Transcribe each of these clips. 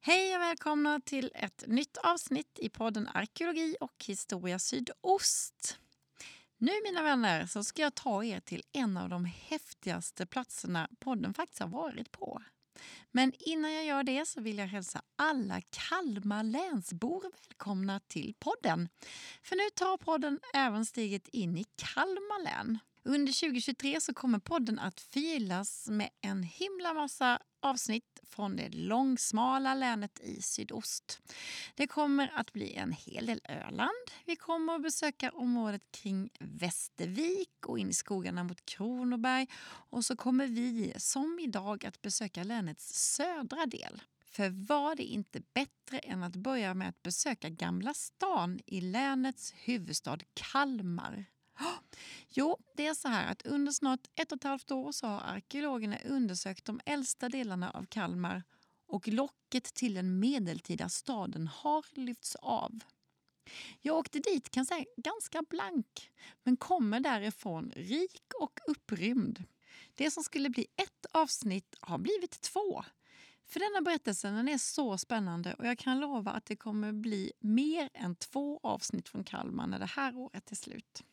Hej och välkomna till ett nytt avsnitt i podden Arkeologi och historia sydost. Nu mina vänner så ska jag ta er till en av de häftigaste platserna podden faktiskt har varit på. Men innan jag gör det så vill jag hälsa alla Kalmar länsbor välkomna till podden. För nu tar podden även steget in i Kalmar län. Under 2023 så kommer podden att filas med en himla massa avsnitt från det långsmala länet i sydost. Det kommer att bli en hel del Öland. Vi kommer att besöka området kring Västervik och in i skogarna mot Kronoberg. Och så kommer vi, som idag, att besöka länets södra del. För var det inte bättre än att börja med att besöka Gamla stan i länets huvudstad Kalmar? Jo, det är så här att under snart ett och ett halvt år så har arkeologerna undersökt de äldsta delarna av Kalmar och locket till den medeltida staden har lyfts av. Jag åkte dit kan säga ganska blank, men kommer därifrån rik och upprymd. Det som skulle bli ett avsnitt har blivit två. För denna berättelsen är så spännande och jag kan lova att det kommer bli mer än två avsnitt från Kalmar när det här året är slut.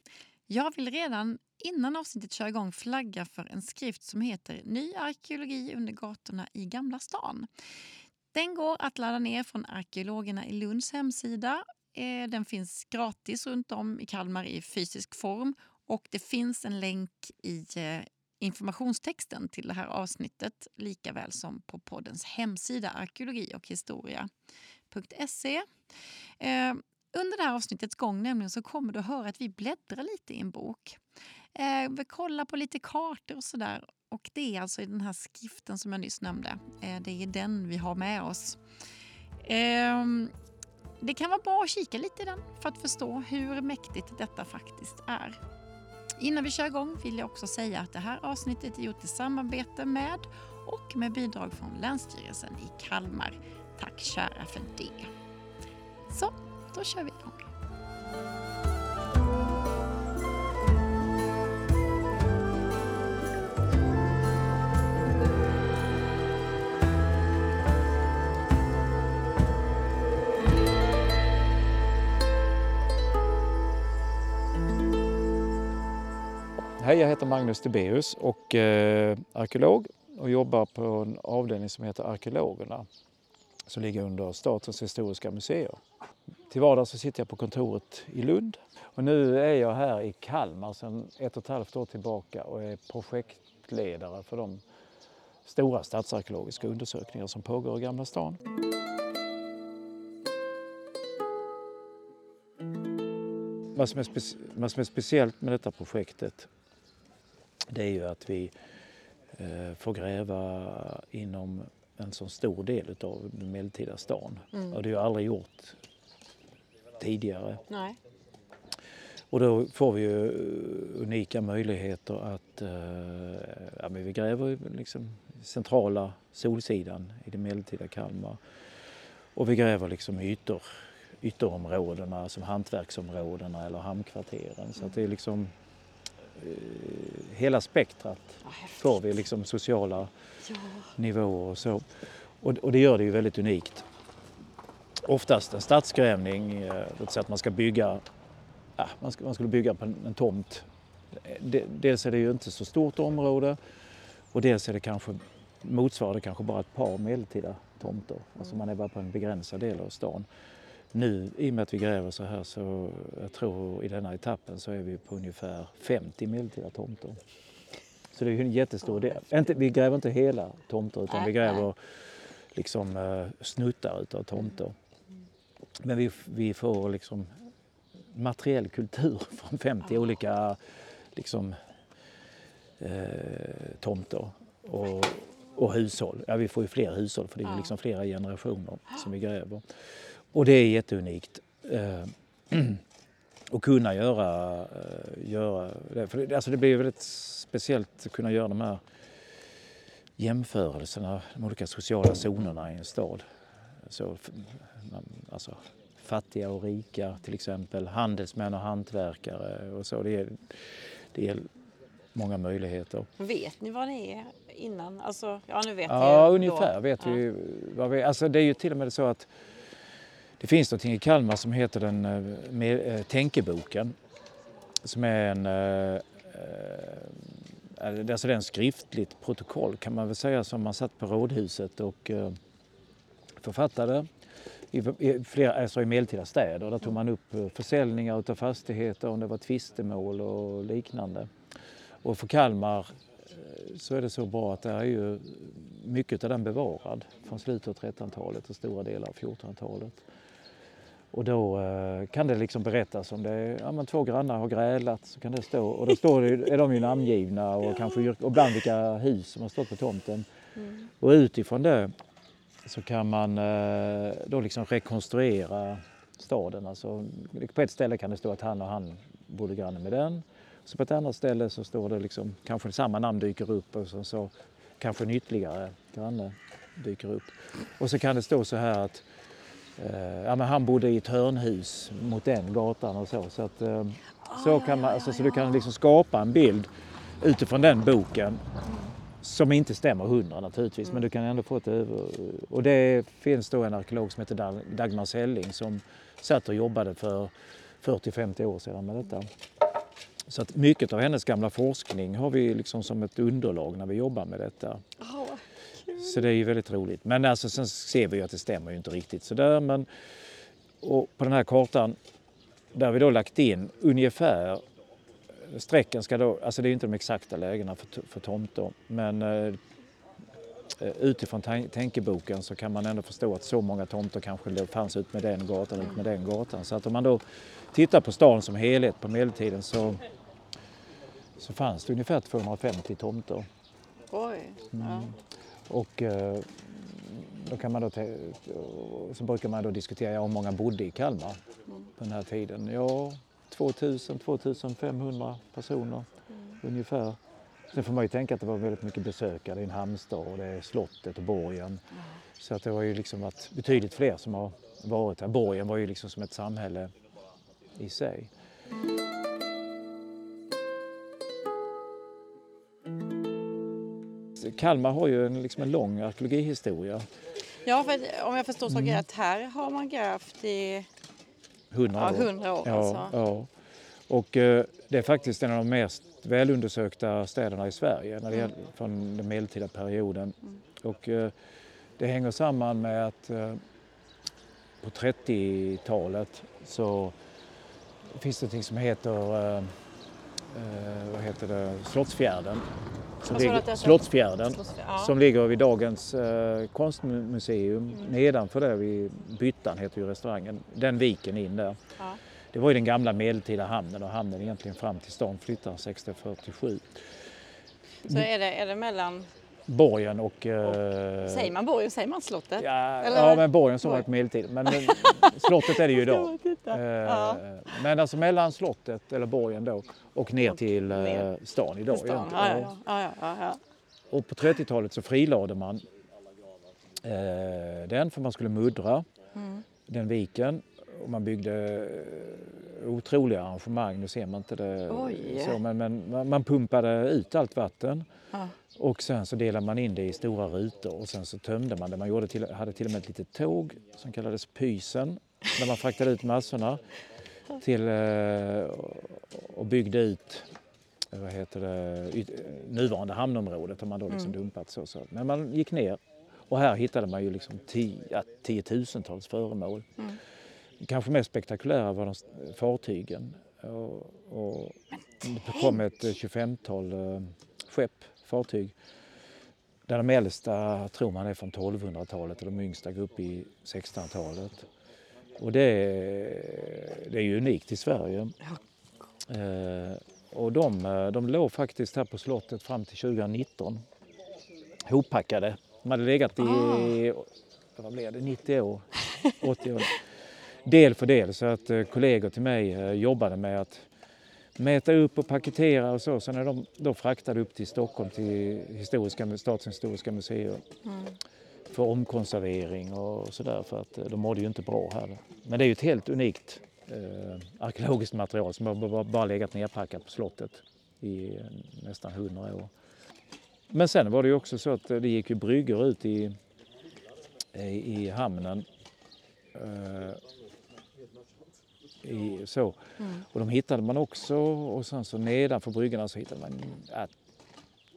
Jag vill redan innan avsnittet köra igång flagga för en skrift som heter Ny arkeologi under gatorna i Gamla stan. Den går att ladda ner från arkeologerna i Lunds hemsida. Eh, den finns gratis runt om i Kalmar i fysisk form och det finns en länk i eh, informationstexten till det här avsnittet lika väl som på poddens hemsida arkeologi och historia.se. Under det här avsnittets gång nämligen så kommer du att höra att vi bläddrar lite i en bok. Eh, vi kollar på lite kartor och sådär. Och det är alltså i den här skriften som jag nyss nämnde. Eh, det är den vi har med oss. Eh, det kan vara bra att kika lite i den för att förstå hur mäktigt detta faktiskt är. Innan vi kör igång vill jag också säga att det här avsnittet är gjort i samarbete med och med bidrag från Länsstyrelsen i Kalmar. Tack kära för det. Så, då kör vi igång. Hej, jag heter Magnus Debeus och är arkeolog och jobbar på en avdelning som heter Arkeologerna som ligger under Statens historiska museer. Till vardags så sitter jag på kontoret i Lund och nu är jag här i Kalmar sedan ett och ett halvt år tillbaka och är projektledare för de stora stadsarkeologiska undersökningar som pågår i Gamla stan. Vad som, är vad som är speciellt med detta projektet det är ju att vi eh, får gräva inom en så stor del av den medeltida stan. Mm. Och det har ju aldrig gjort tidigare. Nej. Och då får vi ju unika möjligheter att eh, ja, men vi gräver liksom centrala Solsidan i det medeltida Kalmar. Och vi gräver liksom ytor, ytterområdena som hantverksområdena eller hamnkvarteren. Så att det är liksom eh, hela spektrat Ja, får vi liksom sociala Ja. nivåer och så. Och, och det gör det ju väldigt unikt. Oftast en stadsgrävning, eh, låt säga att man ska bygga, ja, man, ska, man skulle bygga på en, en tomt. De, dels är det ju inte så stort område och dels är det kanske, motsvarar det kanske bara ett par medeltida tomter. Alltså man är bara på en begränsad del av stan. Nu i och med att vi gräver så här så jag tror i denna etappen så är vi på ungefär 50 medeltida tomter. Så det är ju en jättestor del. Inte, vi gräver inte hela tomter utan vi gräver liksom eh, snuttar utav tomter. Men vi, vi får liksom materiell kultur från 50 olika liksom, eh, tomter och, och hushåll. Ja, vi får ju fler hushåll för det är liksom flera generationer som vi gräver. Och det är jätteunikt. Eh, att kunna göra, eh, göra det. För det, alltså det blir väldigt speciellt att kunna göra de här jämförelserna, de olika sociala zonerna i en stad. Så, alltså, fattiga och rika till exempel, handelsmän och hantverkare och så. Det är, det är många möjligheter. Vet ni vad det är innan? Alltså, ja, nu vet Ja, ni ungefär då. vet Ja. vi vad vi... Alltså det är ju till och med så att det finns någonting i Kalmar som heter den eh, med, eh, Tänkeboken. Som är en... Eh, eh alltså det är en skriftligt protokoll kan man väl säga som man satt på rådhuset och eh, författade i, i, flera, alltså i medeltida städer. Där tog man upp försäljningar av fastigheter, om det var tvistemål och liknande. Och för Kalmar så är det så bra att det är ju mycket av den bevarad från slutet av 1300-talet och stora delar av 1400-talet. Och då eh, kan det liksom berättas om det ja, men två grannar har grälat så kan det stå och då står det, är de ju namngivna och kanske yrk- och ibland vilka hus som har stått på tomten. Mm. Och utifrån det så kan man eh, då liksom rekonstruera staden. Alltså, på ett ställe kan det stå att han och han bodde granne med den. Så på ett annat ställe så står det liksom, kanske samma namn dyker upp och så, så kanske en ytterligare granne dyker upp. Och så kan det stå så här att ja, men han bodde i ett hörnhus mot den gatan och så. Så, att, eh, så, kan man, alltså, så du kan liksom skapa en bild utifrån den boken som inte stämmer hundra naturligtvis, men du kan ändå få ett över... Och det finns då en arkeolog som heter Dag- Dagmar Selling som satt och jobbade för 40-50 år sedan med detta. Så att mycket av hennes gamla forskning har vi liksom som ett underlag när vi jobbar med detta. Ja, Så det är ju väldigt roligt. Men alltså, sen ser vi ju att det stämmer ju inte riktigt sådär. Men, och på den här kartan där vi då lagt in ungefär Sträckan ska då, alltså det är ju inte de exakta lägena för, för tomter men eh, utifrån tan- tänkeboken så kan man ändå förstå att så många tomter kanske det fanns ut med den gatan ut med den gatan. Så att om man då tittar på stan som helhet på medeltiden så, så fanns det ungefär 250 tomter. oj. Ja. Och eh, då kan man då så brukar man då diskutera ja, hur många bodde i Kalmar på den här tiden. Ja, 2000, 2500 personer ungefär. Sen får man ju tänka att det var väldigt mycket besökare i en hamnstad och det är slottet och borgen. Så att det har ju liksom varit betydligt fler som har varit här. Borgen var ju liksom som ett samhälle i sig. Kalmar har ju en, liksom en lång arkeologihistoria. ja, för om jag förstår saken rätt, här har man grävt i 100 ja, år. 100 år. Ja, alltså. ja. Och eh, det är faktiskt en av de mest välundersökta städerna i Sverige när det gäller, från den medeltida perioden. Och eh, det hänger samman med att eh, på 30-talet så finns det något som heter, eh, vad heter det, Slottsfjärden. Som ligger, det heter? Slottsfjärden Ja. som ligger vid dagens eh, konstmuseum. Nedanför det, vid Byttan heter ju restaurangen, den viken in där. Ja. Det var ju den gamla medeltida hamnen och hamnen egentligen fram till stan flyttar 1647. Så är det, är det mellan, Borgen och... Eh, säger man borgen, säger man slottet? Ja, Eller- ja, men borgen som var Borg. på medeltiden. Men men slottet är det ju idag. Eh, Ja. Men alltså mellan slottet, eller borgen då, och ner till eh, ner. stan idag. Stan. Ja, ja, ja. Och på 30-talet så frilade man eh, den för man skulle muddra Mm. den viken. Och man byggde eh, otroliga arrangemang, nu ser man inte det Oj. så, men, men man- man pumpade ut allt vatten. Och sen så delade man in det i stora rutor och sen så tömde man det. Man gjorde till, hade till och med ett litet tåg som kallades Pysen där man fraktade ut massorna till, eh, och byggde ut eh, vad heter det, nuvarande hamnområdet har man då liksom dumpat. Så, så. Men man gick ner och här hittade man ju liksom tio, tiotusentals föremål. Mm. Kanske mest spektakulära var de fartygen. Och, och det kom ett eh, 25-tal eh, skepp, fartyg. Där de äldsta tror man är från 1200-talet och de yngsta går upp i 1600-talet. Och det är, det är ju unikt i Sverige. Eh, och de, eh, de låg faktiskt här på slottet fram till 2019. Hoppackade. De hade legat i Ah. vad blev det, 90 år, 80 år. Del för del så att eh, kollegor till mig eh, jobbade med att mäta upp och paketera och så. Sen är de då fraktade upp till Stockholm till historiska, Statens historiska museum Mm. för omkonservering och sådär för att eh, de mådde ju inte bra här. Men det är ju ett helt unikt eh, arkeologiskt material som har bara, bara legat nerpackat på slottet i nästan hundra år. Men sen var det ju också så att det gick ju bryggor ut i, i, i hamnen. Eh, i, så. Mm. Och de hittade man också och sen så nedanför bryggorna så hittade man äh,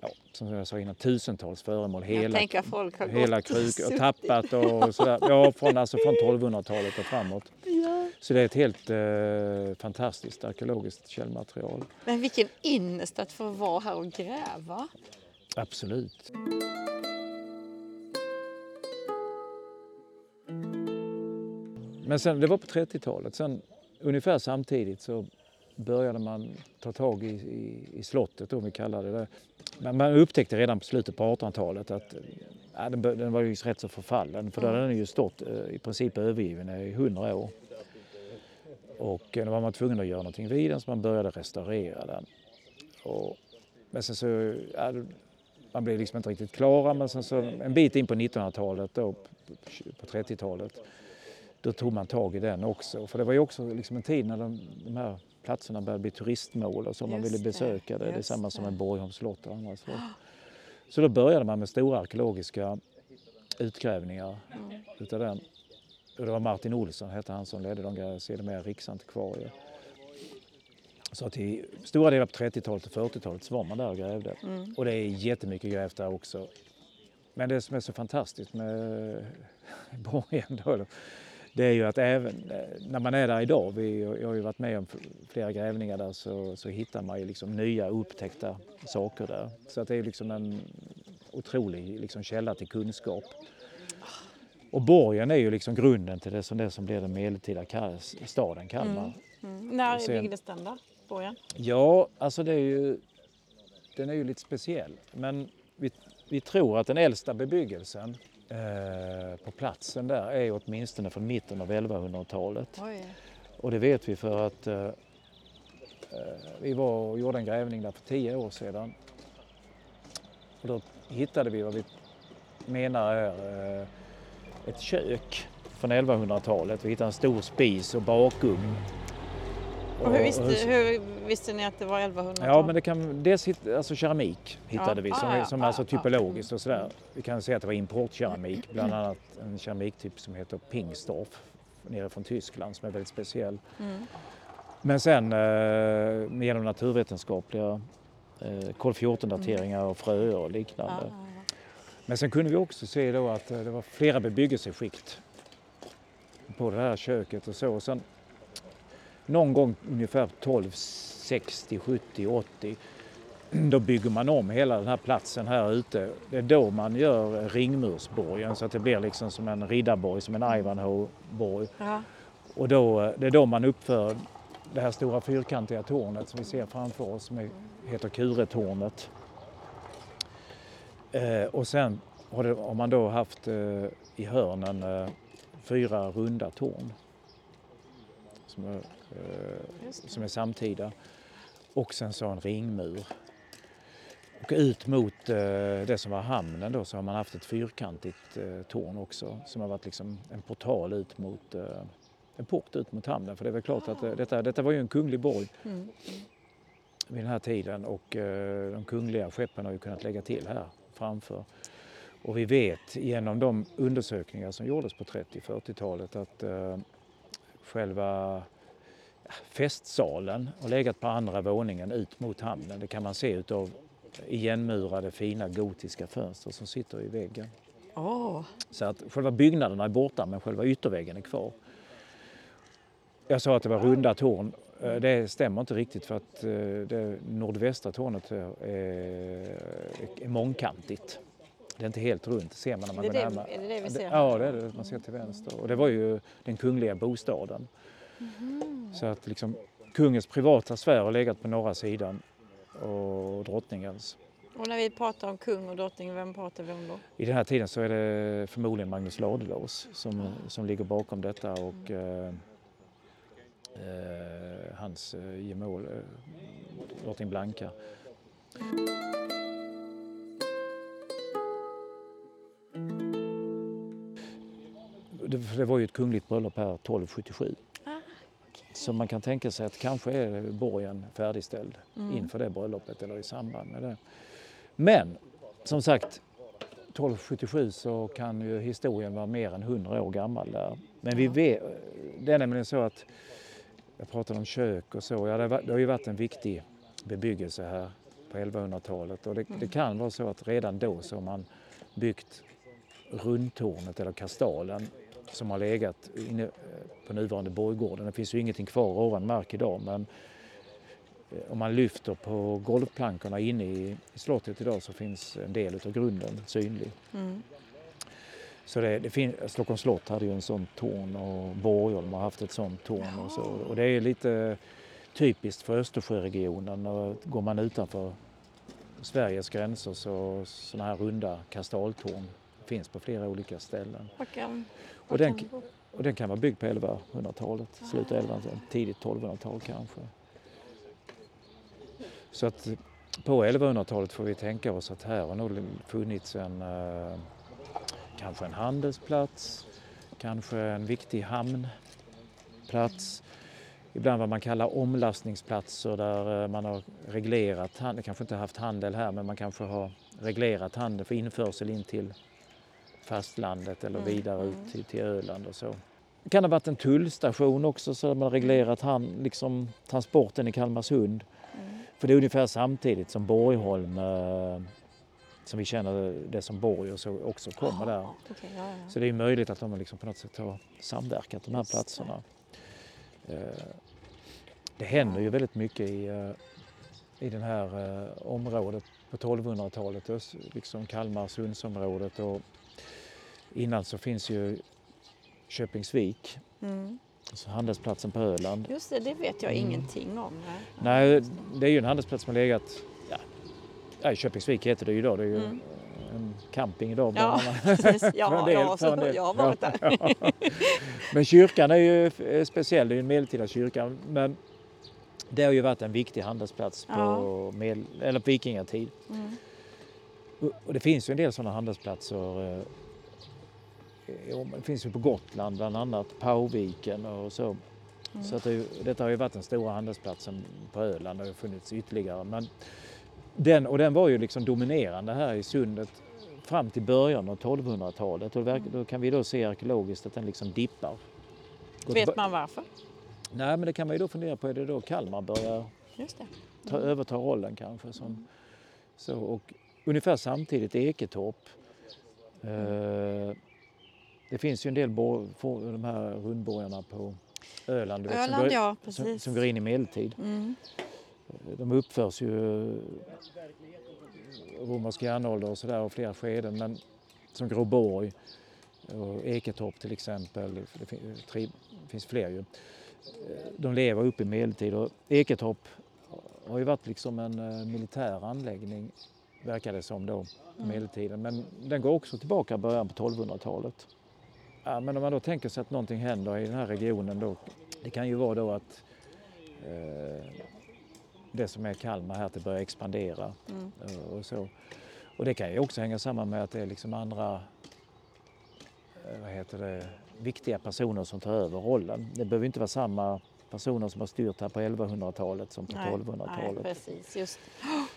ja, som jag sa innan, tusentals föremål. Jag Hela, att folk har hela krukor och tappat och sådär. Ja, från, alltså från 1200-talet och framåt. Ja. Så det är ett helt eh, fantastiskt arkeologiskt källmaterial. Men vilken ynnest att få vara här och gräva. Absolut. Men sen, det var på 30-talet. Sen ungefär samtidigt så började man ta tag i, i, i slottet, om vi kallar det det. Men man upptäckte redan på slutet på 1800-talet att ja, den, den var ju rätt så förfallen. För då hade den ju stått eh, i princip övergiven i 100 år. Och eh, då var man tvungen att göra någonting vid den så man började restaurera den. Och, men sen så, ja, man blev liksom inte riktigt klara men sen så en bit in på 1900-talet då, på 30-talet, då tog man tag i den också. För det var ju också liksom en tid när de, de här platserna började bli turistmål och så man ville besöka det. Det är samma som en Borgholms slott och andra slott. Så då började man med stora arkeologiska utgrävningar Mm. utav den. Och det var Martin Olsson hette han som ledde de grejerna, sedermera riksantikvarie. Så i stora delar på 30-talet och 40-talet så var man där och grävde. Mm. Och det är jättemycket grävt där också. Men det som är så fantastiskt med borgen då, det är ju att även eh, när man är där idag, vi, jag har ju varit med om flera grävningar där, så, så hittar man ju liksom nya upptäckta saker där. Så att det är liksom en otrolig liksom källa till kunskap. Och borgen är ju liksom grunden till det som, det som blir den medeltida staden Kalmar. Mm. När Och sen- byggdes den då? Borgen? Ja, alltså det är ju, den är ju lite speciell. Men vi, vi tror att den äldsta bebyggelsen eh, på platsen där är åtminstone från mitten av 1100-talet. Oj. Och det vet vi för att eh, eh, vi var och gjorde en grävning där för tio år sedan. Och då hittade vi vad vi menar är eh, ett kök från 1100-talet. Vi hittade en stor spis och bakugn. Och hur, visste, och- hur visste ni att det var 1100-tal? Ja, men det kan, dels hit, alltså keramik hittade Ja. vi som, Ah, är- ja, som ah, alltså typologiskt och sådär. Vi kan säga att det var importkeramik, bland annat en keramiktyp som heter Pingstorf nere från Tyskland som är väldigt speciell. Mm. Men sen eh, genom naturvetenskapliga eh, kol 14-dateringar och fröer och liknande. ja. Men sen kunde vi också se då att eh, det var flera bebyggelseskikt på det här köket och så. Och sen någon gång ungefär 12, 60, 70, 80 då bygger man om hela den här platsen här ute. Det är då man gör ringmursborgen så att det blir liksom som en riddarborg, som en Ivanhoe-borg. Ja. Och då, det är då man uppför det här stora fyrkantiga tornet som vi ser framför oss som heter Kuretornet. Eh, och sen har, det, har man då haft eh, i hörnen eh, fyra runda torn som är, eh, som är samtida. Och sen så en ringmur. Och ut mot eh, det som var hamnen då så har man haft ett fyrkantigt eh, torn också som har varit liksom en portal ut mot eh, en port ut mot hamnen. För det är väl klart att eh, detta, detta var ju en kunglig borg Mm. vid den här tiden och eh, de kungliga skeppen har ju kunnat lägga till här framför. Och vi vet genom de undersökningar som gjordes på 30-40-talet att själva festsalen har legat på andra våningen ut mot hamnen. Det kan man se utav igenmurade fina gotiska fönster som sitter i väggen. Åh, Så att själva byggnaderna är borta men själva ytterväggen är kvar. Jag sa att det var runda torn. Eh, Det stämmer inte riktigt för att eh, det nordvästra tornet är, är mångkantigt. Det är inte helt runt, det ser man när man går det, närmare. är det det vi ser? Ja, det är det man ser till vänster. Och det var ju den kungliga bostaden. Mhm. Så att liksom kungens privata sfär har legat på norra sidan och drottningens. Och när vi pratar om kung och drottning, vem pratar vi om då? I den här tiden så är det förmodligen Magnus Ladulås som, som ligger bakom detta och eh, eh, hans eh, gemål, eh, drottning Blanka. Det, var ju ett kungligt bröllop här 1277. Så man kan tänka sig att kanske är borgen färdigställd Mm. inför det bröllopet eller i samband med det. Men som sagt, 1277 så kan ju historien vara mer än 100 år gammal där. Men vi vet, det är nämligen så att, jag pratade om kök och så, ja, det, har varit- det har ju varit en viktig bebyggelse här på 1100-talet och det, Mm. det kan vara så att redan då så har man byggt rundtornet eller kastalen som har legat inne eh, på nuvarande borggården. Det finns ju ingenting kvar ovan mark idag men eh, om man lyfter på golvplankorna inne i, i slottet idag så finns en del av grunden synlig. Mm. Så det, det fin- Stockholms slott hade ju en sån torn och Borgholm har haft ett sånt torn och så. Och det är lite typiskt för Östersjöregionen. Och går man utanför Sveriges gränser så sådana här runda kastaltorn finns på flera olika ställen. Kan, Och den, och den kan vara byggd på 1100-talet, slutet av 1100-talet, tidigt 1200-tal kanske. Så att på 1100-talet får vi tänka oss att här har nog funnits en, eh, kanske en handelsplats, kanske en viktig hamnplats. Ibland vad man kallar omlastningsplatser där eh, man har reglerat handel, kanske inte haft handel här men man kanske har reglerat handel för införsel in till fastlandet eller Mm, vidare mm. ut till, till Öland och så. Det kan ha varit en tullstation också så man reglerat hand, liksom, transporten i Kalmarsund. Mm. För det är ungefär samtidigt som Borgholm, eh, som vi känner det som Borg och så också kommer där. Jaha, okej, ja, ja. Så det är möjligt att de liksom på något sätt har samverkat de här Just det. platserna. Eh, Det händer ju väldigt mycket i, eh, i det här eh, området på 1200-talet, öst- liksom Kalmarsundsområdet och innan så finns ju Köpingsvik, Mm. alltså handelsplatsen på Öland. Just det, det vet jag Mm. ingenting om. Nej. Nej, det är ju en handelsplats som har legat, ja, ja Köpingsvik heter det ju idag, det är ju Mm. en camping idag. Ja, precis. Ja, del, ja, så, jag har varit där. Men kyrkan är ju eh, speciell, det är ju en medeltida kyrka. Men det har ju varit en viktig handelsplats på, Ja. medel, eller på vikingatid. Mm. Och- Och det finns ju en del sådana handelsplatser. Eh, Det finns ju på Gotland bland annat, Pauviken och så. Mm. Så att det, detta har ju varit den stora handelsplatsen på Öland och det har funnits ytterligare. Men den, och den var ju liksom dominerande här i sundet fram till början av 1200-talet. Och då kan vi då se arkeologiskt att den liksom dippar. Går Vet man varför? Nej, men det kan man ju då fundera på. Är det då Kalmar börjar Just det. ta, Mm. överta rollen kanske? Som, så, och ungefär samtidigt Eketorp. Eh, det finns ju en del de här rundborgarna på Öland, vet, som, Öland, går, ja, som, som går in i medeltid. Mm. De uppförs ju romersk järnålder och sådär och flera skeden. Men som Gråborg och Eketorp till exempel, det tre, finns fler ju. De lever upp i medeltid och Eketorp har ju varit liksom en eh, militär anläggning verkar det som då Mm. medeltiden. Men den går också tillbaka i början på 1200-talet. Ja, men om man då tänker sig att någonting händer i den här regionen då, det kan ju vara då att eh, det som är Kalmar här, att det börjar expandera Mm. och så. Och det kan ju också hänga samman med att det är liksom andra eh, vad heter det, viktiga personer som tar över rollen. Det behöver inte vara samma personer som har styrt här på 1100-talet som på Nej, nej, 1200-talet. precis. Just.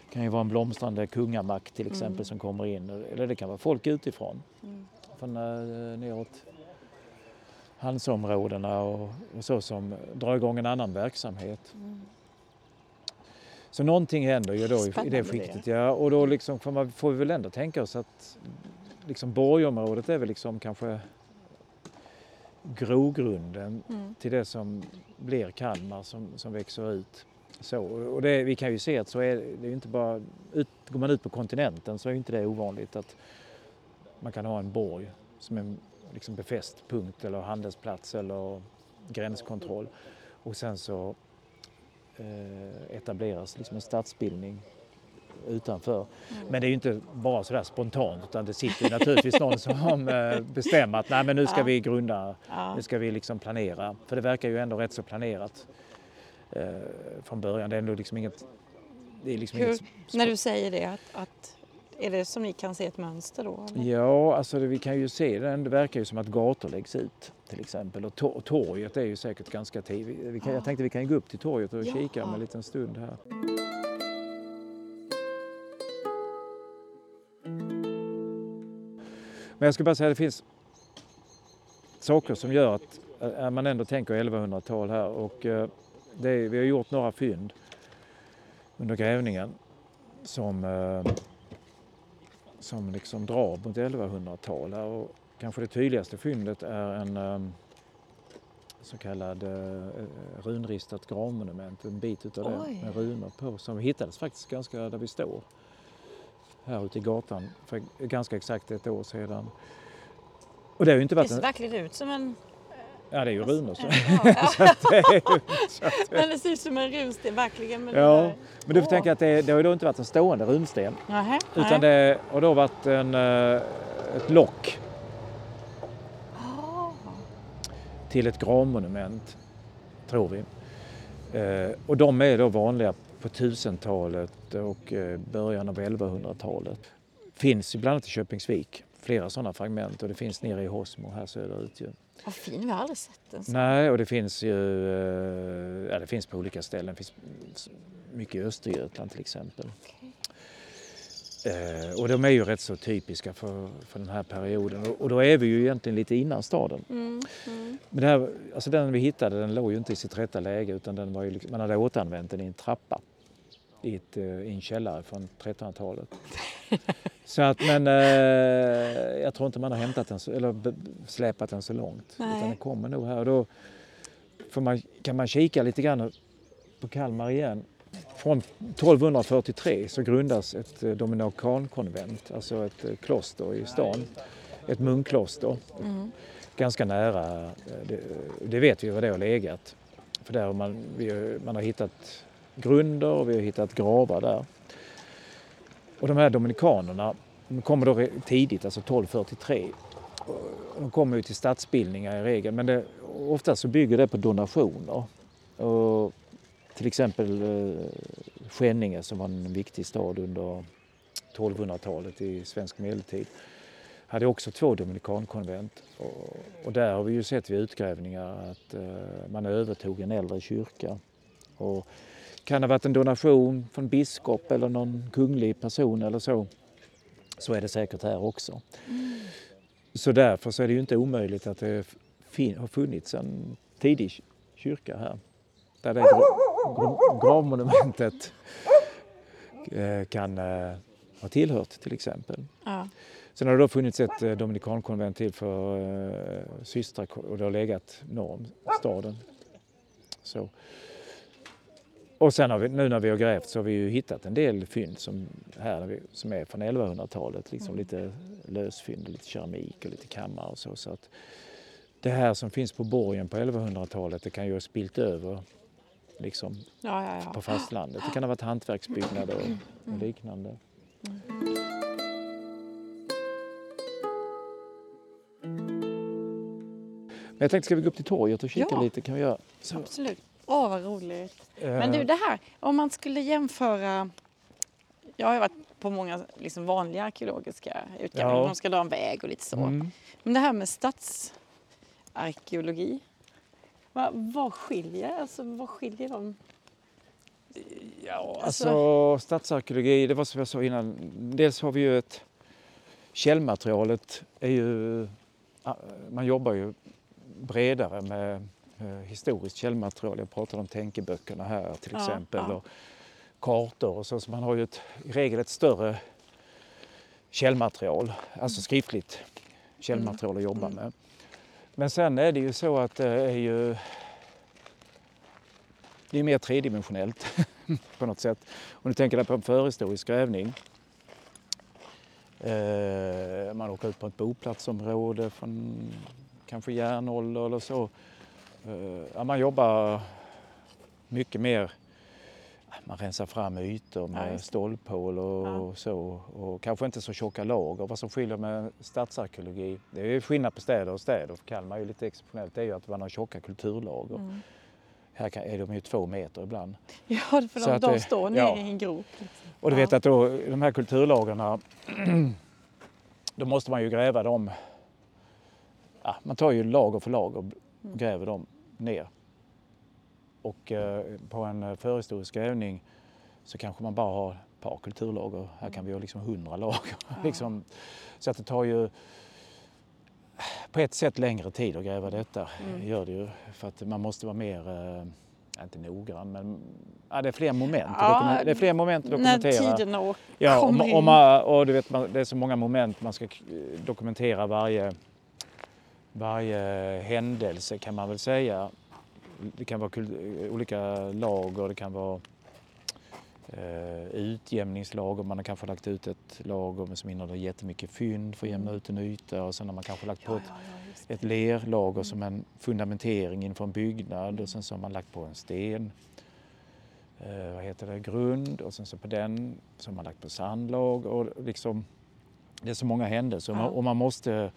Det kan ju vara en blomstrande kungamakt till exempel Mm. som kommer in. Eller det kan vara folk utifrån. Mm. Från eh, neråt Hansaområdena och, och så som drar igång en annan verksamhet. Mm. Så någonting händer ju då i, i det det. skiktet. Ja, och då liksom får, man, får vi väl ändå tänka oss att liksom Borgområdet är väl liksom kanske grogrunden Mm. till det som blir Kalmar som, som växer ut. Så, och det, vi kan ju se att så är det, det är inte bara, ut, går man ut på kontinenten så är inte det ovanligt att man kan ha en borg som en liksom befäst punkt eller handelsplats eller gränskontroll. Och sen så eh, etableras liksom en stadsbildning utanför. Mm. Men det är ju inte bara sådär spontant utan det sitter ju naturligtvis någon som eh, bestämmer att Nej, men nu ska Ja. vi grunda Ja. nu ska vi liksom planera. För det verkar ju ändå rätt så planerat eh, från början. Det är ändå liksom inget... Det är liksom Hur- inget När du säger det, att, att är det som ni kan se ett mönster då? Eller? Ja, alltså det, vi kan ju se det. Det verkar ju som att gator läggs ut till exempel. Och, to- torget är ju säkert ganska tidigt. Kan, Jag tänkte vi kan gå upp till torget och Ja. kika om en liten stund här. Men jag ska bara säga att det finns saker som gör att äh, man ändå tänker 1100-tal här och eh, det vi har gjort några fynd under grävningen som, eh, som liksom drar mot 1100-tal här och kanske det tydligaste fyndet är en eh, så kallad eh, runristat gravmonument, en bit utav det Oj. med runor på som hittades faktiskt ganska där vi står. Här ute i gatan för ganska exakt ett år sedan. Och det har ju inte Det varit ser en... verkligen ut som en... Ja, det är ju runor. Så. Ja, det är ju, så att, men det ser ut som en runsten, verkligen. Med ja, där- men du får Åh. tänka att det, det har ju då inte varit en stående runsten Nähä, utan nej. det har då varit en, eh, ett lock Ah. till ett gravmonument, tror vi. Eh, och de är då vanliga på 1000-talet och eh, början av 1100-talet. Finns ju bland annat i Köpingsvik, flera sådana fragment och det finns nere i Hosmo här söderut ju. Vad fin, vi har aldrig sett en sån. Nej, och det finns ju eh, ja, det finns på olika ställen. Det finns mycket i Östergötland till exempel. Okej. Eh, och de är ju rätt så typiska för, för den här perioden och, och då är vi ju egentligen lite innan staden. Mm, mm. Men här, alltså den vi hittade den låg ju inte i sitt rätta läge utan den var ju, liksom- man hade återanvänt den i en trappa i, ett, eh, i en källare från 1300-talet. Så att, men eh, jag tror inte man har hämtat den så, eller släpat den så långt. Nej. Utan den kommer nog här och då man, kan man kika lite grann på Kalmar igen. Från 1243 så grundas ett eh, dominikankonvent, alltså ett eh, kloster i stan. Ett munkkloster Mm. ganska nära, eh, det, det vet vi var det har legat. För där har man, vi, man har hittat grunder och vi har hittat gravar där. Och de här dominikanerna de kommer då tidigt, alltså 1243. De kommer ju till stadsbildningar i regel men det, ofta så bygger det på donationer. Och till exempel eh, Skänninge som var en viktig stad under 1200-talet i svensk medeltid hade också två dominikankonvent och, och där har vi ju sett vid utgrävningar att eh, man övertog en äldre kyrka. Och kan ha varit en donation från biskop eller någon kunglig person eller så, så är det säkert här också. Så därför så är det ju inte omöjligt att det har funnits en tidig kyrka här. Där det gra- gra- gravmonumentet eh, kan eh, ha tillhört till exempel. Ja. Sen har det då funnits ett eh, dominikankonvent till för systrar och det har legat norr om staden. Så. Och sen har vi, nu när vi har grävt så har vi ju hittat en del fynd som, här som är från 1100-talet. Liksom lite lösfynd, lite keramik och lite kammare och så. så att det här som finns på borgen på 1100-talet det kan ju ha spilt över liksom, Ja, ja, ja. på fastlandet. Det kan ha varit hantverksbyggnader och, och liknande. Men jag tänkte, ska vi gå upp till torget och kika lite? Kan vi göra? Så, Absolut. Åh, vad roligt. Men eh, du, det här, om man skulle jämföra... Jag har ju varit på många liksom vanliga arkeologiska utgrävningar. Ja. De ska dra en väg och lite så. mm. Men det här med stadsarkeologi. Vad, vad skiljer? Alltså, vad skiljer de? Ja, Alltså- alltså stadsarkeologi, det var som jag sa innan. Dels har vi ju ett... Källmaterialet är ju... Man jobbar ju bredare med eh, historiskt källmaterial. Jag pratade om tänkeböckerna här till exempel. ja. Och kartor och så. Så man har ju ett, i regel ett större källmaterial, alltså skriftligt källmaterial att jobba med. Men sen är det ju så att det är ju det är mer tredimensionellt på något sätt. Om du tänker dig på en förhistorisk grävning. Eh, man åker ut på ett boplatsområde från kanske järnålder eller så. Eh, ja, man jobbar mycket mer man rensar fram ytor Ja, med just det. stålpål och Ja. så. Och kanske inte så tjocka lager. Vad som skiljer med stadsarkeologi, det är skillnad på städer och städer. För Kalmar är ju lite exceptionellt, det är ju att man har tjocka kulturlager. Mm. här kan, är de ju två meter ibland. Ja, för Så de, att de står nere ja. i en grop. Liksom. Och du Ja. vet att då, de här kulturlagarna, då måste man ju gräva dem. Ja, man tar ju lager för lager Mm. gräver dem ner. Och eh, på en eh, förhistorisk grävning så kanske man bara har ett par kulturlager. Här kan vi ha liksom hundra lager. liksom. Så att det tar ju på ett sätt längre tid att gräva detta. Mm. gör det ju. För att man måste vara mer, eh, inte noggrann, men ja, det är fler moment. Ja, det är fler moment att När dokumentera. tiden och Ja, och, och, ma- och du vet, man, det är så många moment man ska dokumentera varje, varje händelse kan man väl säga. Det kan vara kul, olika lager, det kan vara eh, utjämningslager. Man har kanske lagt ut ett lager som innehåller jättemycket fynd för att jämna ut en yta och sen har man kanske lagt på Ja, ett, ja, ja, just det. ett lerlager som en fundamentering inför en byggnad och sen så har man lagt på en sten. Eh, vad heter det? Grund och sen så på den så har man lagt på sandlag och liksom det är så många händelser och man måste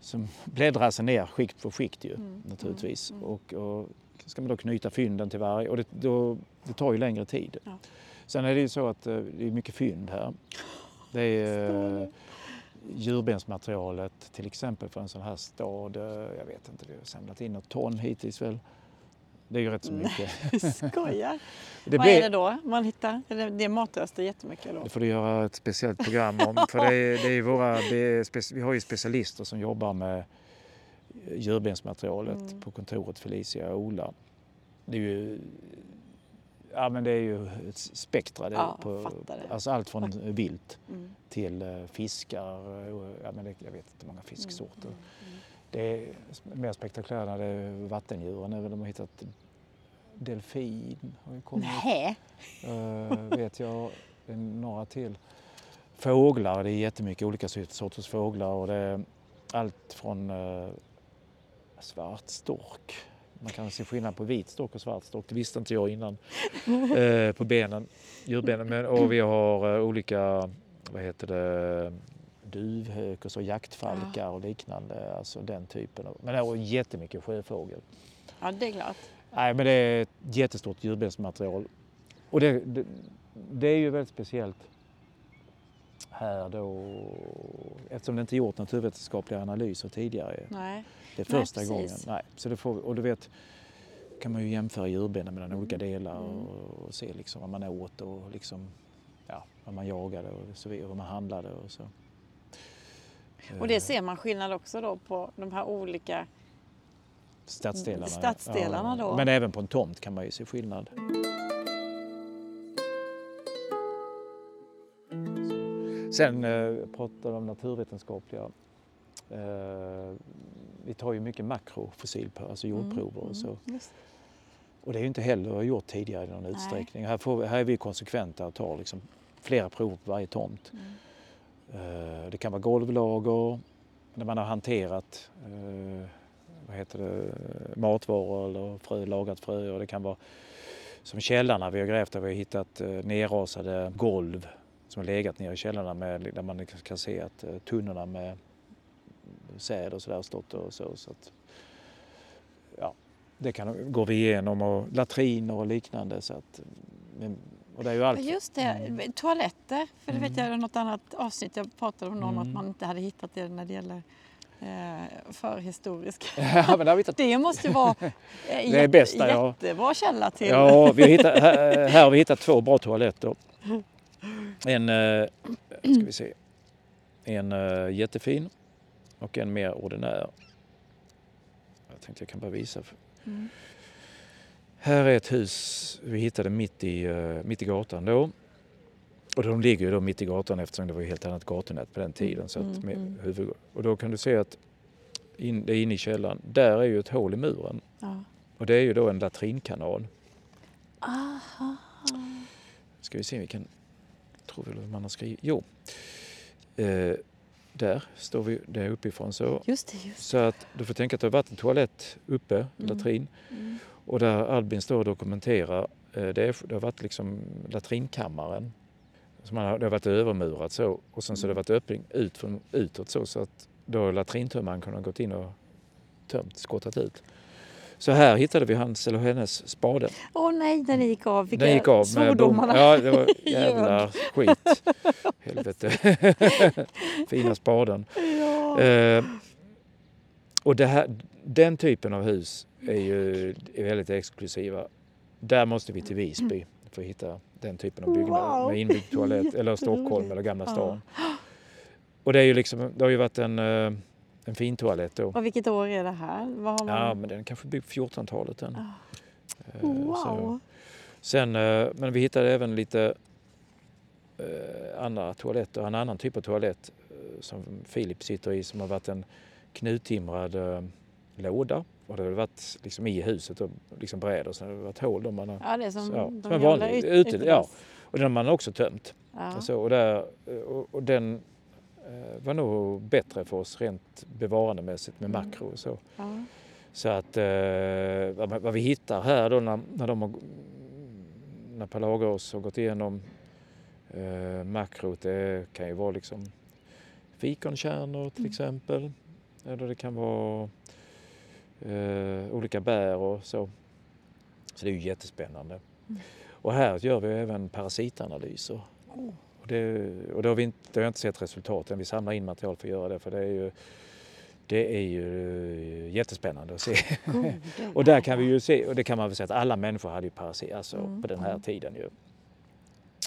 som bläddra sig ner skikt för skikt ju Mm, naturligtvis. mm, mm. Och, och ska man då knyta fynden till varje och det, då, det tar ju längre tid. Ja. Sen är det ju så att eh, det är mycket fynd här. Det är eh, djurbensmaterialet till exempel för en sån här stad. eh, Jag vet inte, vi har samlat in något ton hittills väl. Det är ju rätt så mycket. Skojar. Det, Vad blir- är det då man hittar? Är det, matrester jättemycket då? det får du göra ett speciellt program om. För det är, det är våra, det är spec- vi har ju specialister som jobbar med djurbensmaterialet Mm. på kontoret Felicia och Ola. Det är ju, ja, men det är ju ett spektra. Ja, på, fattar alltså allt från vilt Mm. till eh, fiskar. Ja, men det, jag vet inte hur många fisksorter. Mm, mm, Det är mer spektakulärt när det är vattendjuren. De har hittat delfin. Har. Nej. Eh, vet jag. Några till. Fåglar, det är jättemycket olika sorters fåglar. Och det är allt från uh, svartstork. Man kan se skillnad på vit stork och svart stork. Det visste inte jag innan. eh, på benen, djurbenen. Men, och vi har eh, olika, vad heter det, duvhök och så jaktfalkar och liknande. Alltså den typen. Av, men det är jättemycket sjöfågel. Ja, det är klart. Nej, men det är ett jättestort djurbensmaterial. Och det, det, det är ju väldigt speciellt här då, eftersom det inte gjort naturvetenskapliga analyser tidigare. Nej. Det är Nej, första precis. gången. Nej, så det får, och du vet, kan man ju jämföra djurbenen mellan olika delar Mm. och, och se liksom vad man åt och liksom, ja, vad man jagade och så vidare, vad man handlade och så. Och det ser man skillnad också då på de här olika... Stadsdelarna. Stadsdelarna då. Men även på en tomt kan man ju se skillnad. Sen eh, pratar om naturvetenskapliga. Eh, vi tar ju mycket makrofossil, alltså jordprover och så. Mm. Och det är ju inte heller gjort tidigare i någon utsträckning. Här, får här är vi konsekventa och tar liksom flera prover på varje tomt. Mm. Eh, det kan vara golvlager när man har hanterat eh, vad heter det, matvaror eller frö, lagat frö. Och det kan vara som källarna vi har grävt där vi har hittat eh, nerrasade golv som har legat nere i källarna med, där man liksom kan se att tunnorna med säd och sådär har stått och så. så att, ja, det kan, går vi igenom och latriner och liknande. Så att, men- och det är ju allt. Just det, Mm. toaletter. För det vet Mm. jag i något annat avsnitt jag pratade om någon Mm. att man inte hade hittat det när det gäller eh, förhistorisk. ja, men det Det måste vara eh, Det är bästa, ja. jättebra källa till. Ja, vi hittat, här, här har vi hittat två bra toaletter. En, eh, ska vi se, en eh, jättefin och en mer ordinär. Jag tänkte jag kan bara visa. Mm. Här är ett hus vi hittade mitt i, eh, mitt i gatan då. Och de ligger ju då mitt i gatan eftersom det var ett helt annat gatunät på den tiden. Så att Mm, med mm. huvud, och då kan du se att in, det är inne i källaren. Där är ju ett hål i muren. Ja. Och det är ju då en latrinkanal. Aha. Ska vi se vilken, tror vi man har skrivit, jo. Eh, där står vi, det är uppifrån så. Just det, just Så att du får tänka att det har varit en toalett uppe, Mm. latrin. det. Mm. Och där Albin står och dokumenterar, eh, det, är, det har varit liksom latrinkammaren. Man har, det har varit övermurat så och sen så har det varit öppning ut från, utåt så, så att då latrintömmaren kunnat gått in och tömt, skottat ut. Så här hittade vi hans eller hennes spade. Åh nej, den gick av. Vilka Den gick av med svordomarna. Ja, det var jävla skit. Helvete. Fina spaden. Ja. Eh, och här, den typen av hus är ju är väldigt exklusiva. Där måste vi till Visby för att hitta den typen av byggnader Wow. med inbyggd toalett eller Stockholm eller Gamla stan. Och det, är ju liksom, det har ju varit en, eh, en fin toalett då. Och vilket år är det här? Vad har man... Ja, men den är kanske byggd på 1400-talet den. Ah. Eh, wow. så. Sen, eh, men vi hittade även lite andra toaletter, en annan typ av toalett som Filip sitter i som har varit en knuttimrad eh, låda. Och det har varit liksom i huset och liksom brädor så det har varit hål. Där man har, Ja, det är som, Ja, de som en vanlig ut- utedass. ja. och den har man också tömt. Ja. Och, så, och, där, och, och den eh, var nog bättre för oss rent bevarandemässigt med Mm. makro och så. Ja. Så att eh, vad, vi hittar här då när, när de har, när Palagos har gått igenom eh, makrot, det kan ju vara liksom fikonkärnor till Mm. exempel. Eller det kan vara eh, olika bär och så. Så det är ju jättespännande. Mm. Och här gör vi även parasitanalyser. Oh. Och det, och det, har vi inte, det har jag inte sett resultat än. Vi samlar in material för att göra det för det är ju, det är ju jättespännande att se. Gode Och där kan vi ju se, och det kan man väl säga att alla människor hade ju parasit alltså Mm, på den här mm. tiden ju.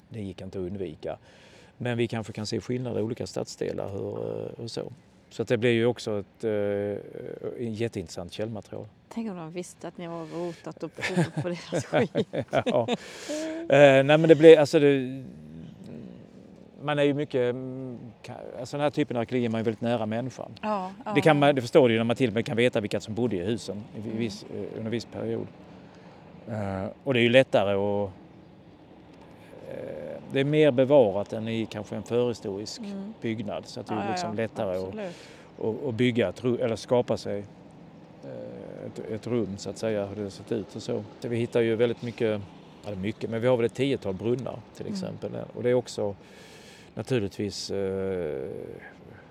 Det gick inte att undvika. Men vi kanske kan se skillnader i olika stadsdelar hur, eh, och så. Så att det blir ju också ett eh, jätteintressant källmaterial. Tänk om de visste att ni har rotat och provat på deras skit. ja. eh, nej men det blir, alltså det, man är ju mycket, mm, alltså den här typen av arkeologi är man ju väldigt nära människan. Ja, ja. Det, kan man, det förstår du ju när man till och med kan veta vilka som bodde i husen i vi- viss, eh, under en viss period. Eh, och det är ju lättare att... eh, det är mer bevarat än i kanske en förhistorisk Mm. byggnad så att det Ja, är liksom ja, lättare att, absolut. att, att bygga eller skapa sig eh, ett, ett rum så att säga, hur det har sett ut och så. så vi hittar ju väldigt mycket, eller mycket, men vi har väl ett tiotal brunnar till Mm. exempel. Och det är också naturligtvis, eh,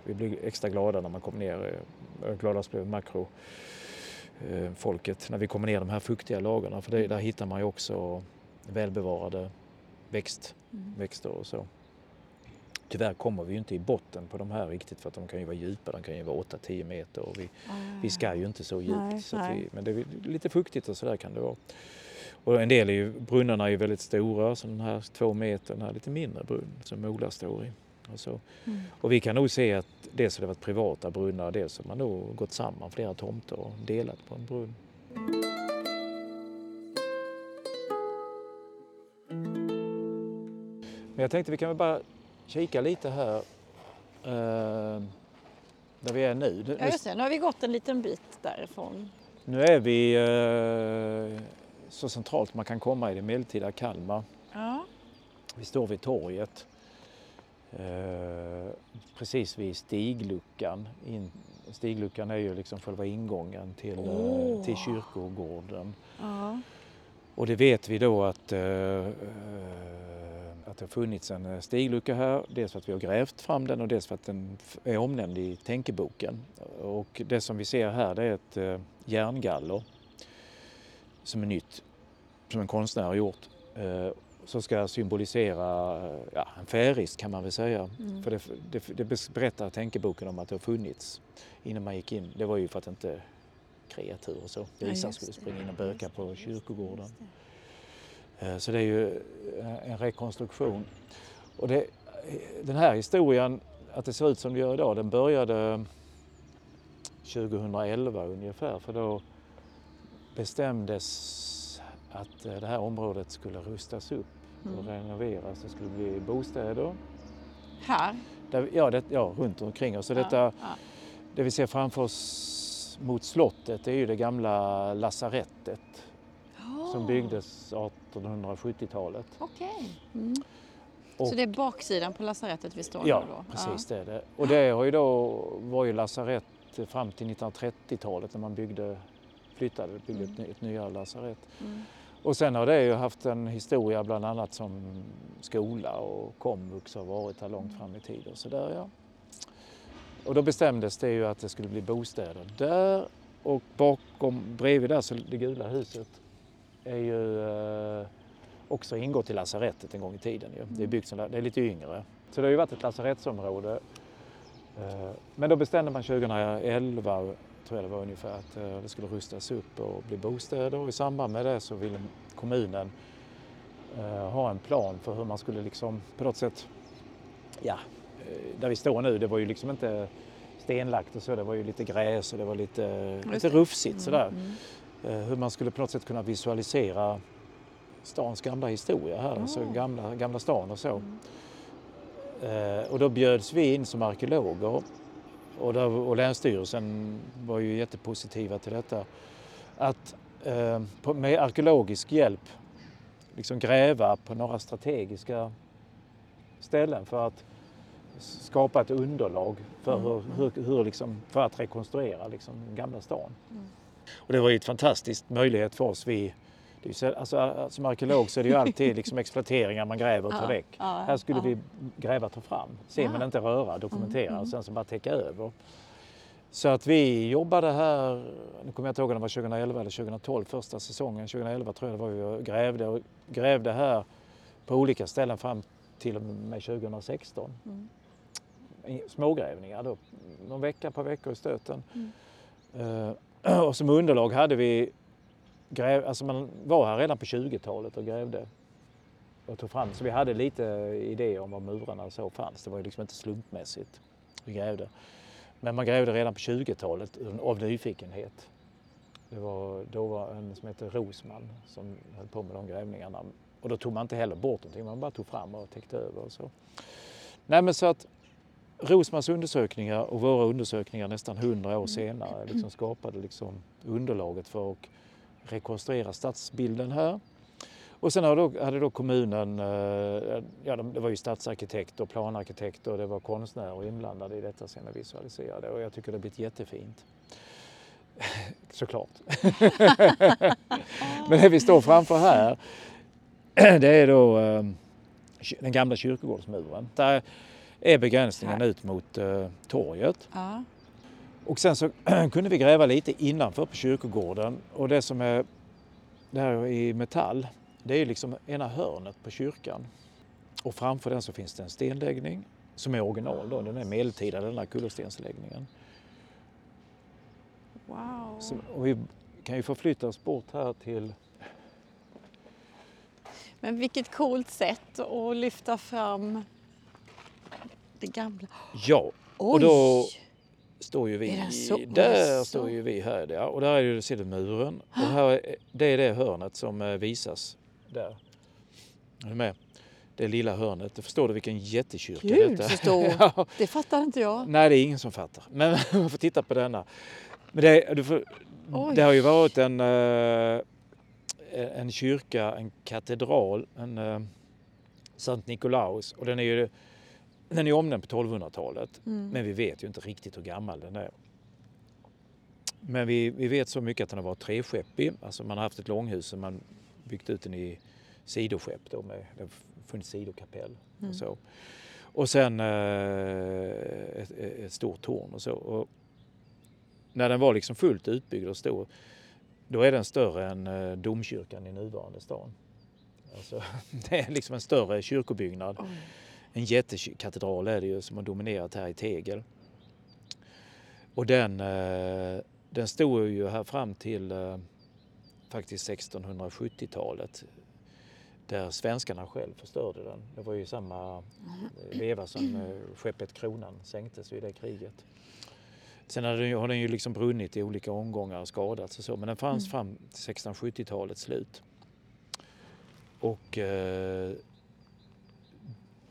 vi blir extra glada när man kommer ner, eh, gladast blev makro eh, folket när vi kommer ner de här fuktiga lagarna för det, där hittar man ju också välbevarade växt, Mm. växter och så. Tyvärr kommer vi ju inte i botten på de här riktigt för att de kan ju vara djupa, de kan ju vara 8-10 meter och vi, vi ska ju inte så djupt. Nej, så vi, men det är lite fuktigt och sådär kan det vara. Och en del är ju, brunnarna är ju väldigt stora, som den här två meter, den här lite mindre brunn som Ola står i. Och, så. Mm. och vi kan nog se att dels har det varit privata brunnar, dels har man nog gått samman flera tomter och delat på en brunn. Men jag tänkte vi kan väl bara kika lite här eh, där vi är nu. Nu- Ja, just det. Nu har vi gått en liten bit därifrån. Nu är vi eh, så centralt man kan komma i det medeltida Kalmar. Ja. Vi står vid torget. Eh, precis vid stigluckan. In, stigluckan är ju liksom själva ingången till, Åh. till kyrkogården. ja. Och det vet vi då att, eh, eh, att det har funnits en eh, stiglucka här. Dels för att vi har grävt fram den och dels för att den är omnämnd i tänkeboken. Och det som vi ser här det är ett eh, järngaller som är nytt, som en konstnär har gjort. Eh, som ska symbolisera ja, en färist kan man väl säga. Mm. För det, det, det berättar tänkeboken om att det har funnits innan man gick in. Det var ju för att inte kreatur och så, Ja, grisar just skulle springa in och böka på kyrkogården. Eh, Så det är ju eh, en rekonstruktion. Och det, den här historien, att det ser ut som det gör idag, den började 2011 ungefär för då bestämdes att eh, det här området skulle rustas upp och Mm. renoveras. Det skulle bli bostäder. Här? Där, ja, det, ja, runt omkring oss. Så detta, Ja, det vi ser framför oss mot slottet det är ju det gamla lasarettet ja. som byggdes 1870-talet. Okej. Mm. Och- Så det är baksidan på lasarettet vi står Ja, nu då? precis det är det. Och det har ju då, var ju lasarett fram till 1930-talet när man byggde, flyttade, byggde ett, ny- ett nyare lasarett. Ja. Mm. Och sen har det ju haft en historia bland annat som skola och komvux har varit här långt fram i tiden. Så där, ja. Och då bestämdes det ju att det skulle bli bostäder där och bakom, bredvid där, så det gula huset, är ju eh, också ingått i lasarettet en gång i tiden. Ju. Det är byggt som, det är lite yngre. Så det har ju varit ett lasarettsområde. Eh, men då bestämde man 2011, tror jag det var ungefär, att eh, det skulle rustas upp och bli bostäder och i samband med det så ville kommunen ha en plan för hur man skulle liksom på något sätt, ja, där vi står nu, det var ju liksom inte stenlagt och så, det var ju lite gräs och det var lite, lite rufsigt sådär. Mm. Eh, hur man skulle på något sätt kunna visualisera stans gamla historia här, alltså Ah. gamla, gamla stan och så. Mm. Eh, och då bjöds vi in som arkeologer och, där, och Länsstyrelsen var ju jättepositiva till detta. Att eh, på, med arkeologisk hjälp liksom gräva på några strategiska ställen för att skapa ett underlag för, hur, hur, hur liksom, för att rekonstruera liksom, gamla stan. Mm. Och det var ju ett fantastiskt möjlighet för oss. Vi, det så, alltså, som arkeolog så är det ju alltid liksom exploateringar man gräver och tar Ja, väck. ja, Här skulle ja. vi gräva, ta fram, se men inte röra, dokumentera Mm, mm. och sen så bara täcka över. Så att vi jobbade här, nu kommer jag inte ihåg om det var 2011 eller 2012, första säsongen, 2011 tror jag det var vi och grävde och grävde här på olika ställen fram till och med 2016. Mm. Smågrävningar då, någon vecka, på veckor i stöten. Mm. Eh, och som underlag hade vi gräv, alltså man var här redan på 20-talet och grävde och tog fram, så vi hade lite idéer om var murarna så fanns. Det var ju liksom inte slumpmässigt vi grävde. Men man grävde redan på 20-talet av nyfikenhet. Det var, då var en som hette Rosman som höll på med de grävningarna. Och då tog man inte heller bort någonting, man bara tog fram och täckte över och så. Nej men så att Rosmans undersökningar och våra undersökningar nästan 100 år senare liksom skapade liksom underlaget för att rekonstruera stadsbilden här. Och sen hade då, hade då kommunen, eh, ja de- det var ju stadsarkitekt och planarkitekt och det var konstnärer inblandade i detta sen visualiserade och jag tycker det har blivit jättefint. Såklart. Men det vi står framför här, det är då eh, den gamla kyrkogårdsmuren. Där är begränsningen ut mot eh, torget. Ja. Och sen så kunde vi gräva lite innanför på kyrkogården och det som är där i metall, det är liksom ena hörnet på kyrkan. Och framför den så finns det en stenläggning som är original då, den är medeltida den här kullerstensläggningen. Wow. Så, och vi kan ju förflytta oss bort här till Men vilket coolt sätt att lyfta fram det gamla. Ja, Oj! Och då- står ju vi, Är den där står ju vi här ja. och där är ju, muren och här, är- det är det hörnet som eh, visas där. Är du med? Det lilla hörnet, det förstår du vilken jättekyrka Gud detta så stor! Ja. Det fattar inte jag. Nej, det är ingen som fattar. Men man får titta på denna. Men det, får, det har ju varit en, eh, en kyrka, en katedral, en eh, Sankt Nikolaus och den är ju den är omnämnd på 1200-talet. Mm. Men vi vet ju inte riktigt hur gammal den är. Men vi, vi vet så mycket att den har varit treskeppig. Alltså man har haft ett långhus som man byggt ut den i sidoskepp. Då med, det har funnits sidokapell Mm. och så. Och sen eh, ett, ett stort torn och så. Och när den var liksom fullt utbyggd och stor då är den större än eh, domkyrkan i nuvarande stan. Alltså, det är liksom en större kyrkobyggnad. Oj. En jättekatedral är det ju som har dominerat här i tegel. Och den, eh, den stod ju här fram till eh, faktiskt 1670-talet där svenskarna själv förstörde den. Det var ju samma eh, veva som skeppet Kronan sänktes i det kriget. Sen har den, ju- liksom brunnit i olika omgångar och skadats och så men den fanns Mm. fram till 1670-talets slut. Och eh,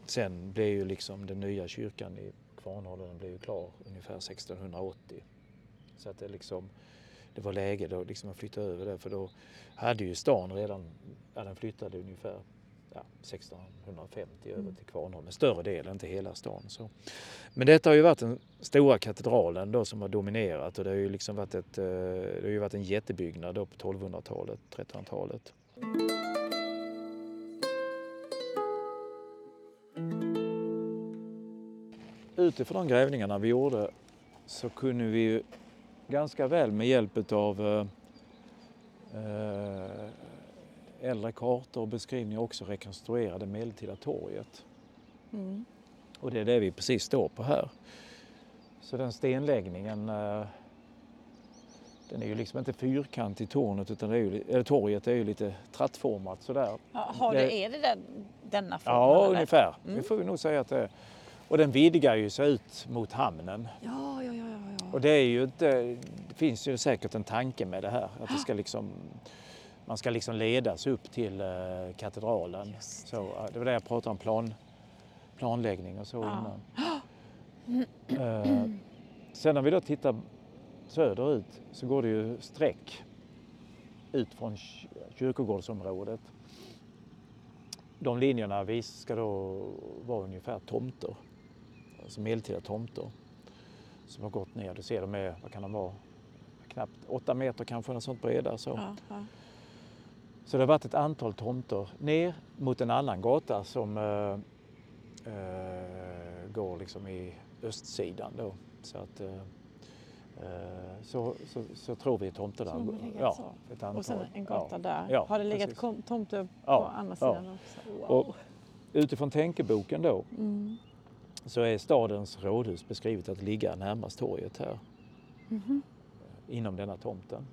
sen blev ju liksom den nya kyrkan i Kvarnholmen blev ju klar ungefär 1680. Så att det liksom det var läge då liksom att flytta över det för då hade ju stan redan, ja, den flyttade ungefär ja, 1650 över Mm. till Kvarnholmen, större del, inte hela stan. Så. Men detta har ju varit den stora katedralen då som har dominerat och det har ju liksom varit, ett, eh, det har ju varit en jättebyggnad då på 1200-talet, 1300-talet. Utifrån de grävningarna vi gjorde så kunde vi ju ganska väl med hjälp av eh, äldre kartor och beskrivningar också rekonstruera det medeltida torget. Mm. Och det är det vi precis står på här. Så den stenläggningen eh, den är ju liksom inte fyrkantig tornet utan det är ju, eller torget är ju lite trattformat sådär. Ja, har det, är det den, denna formen? Ja, eller? ungefär. Mm. Det får vi nog säga att det är. Och den vidgar ju sig ut mot hamnen. Ja, ja, ja. ja. Och det är ju inte, det finns ju säkert en tanke med det här. Att det ska liksom, man ska liksom ledas upp till eh, katedralen. Just Så, det var det jag pratade om, plan, planläggning och så Ja. innan. Eh, sen när vi då tittar söderut så går det ju streck ut från ky- kyrkogårdsområdet. De linjerna ska då vara ungefär tomter, alltså medeltida tomter som har gått ner. Du ser de är, vad kan de vara, knappt åtta meter kanske, något sånt breda. Så. Ja, ja. Så det har varit ett antal tomter ner mot en annan gata som eh, eh, går liksom i östsidan då. Så att eh, eh, så, så, så tror vi tomter där. De har ja, så. ett antal. Och sen en gata ja. där. Ja, har det legat precis. tomter på andra sidan också? Wow. Och utifrån tänkeboken då Mm. Så är stadens rådhus beskrivet att ligga närmast torget här Mhm. inom denna tomten.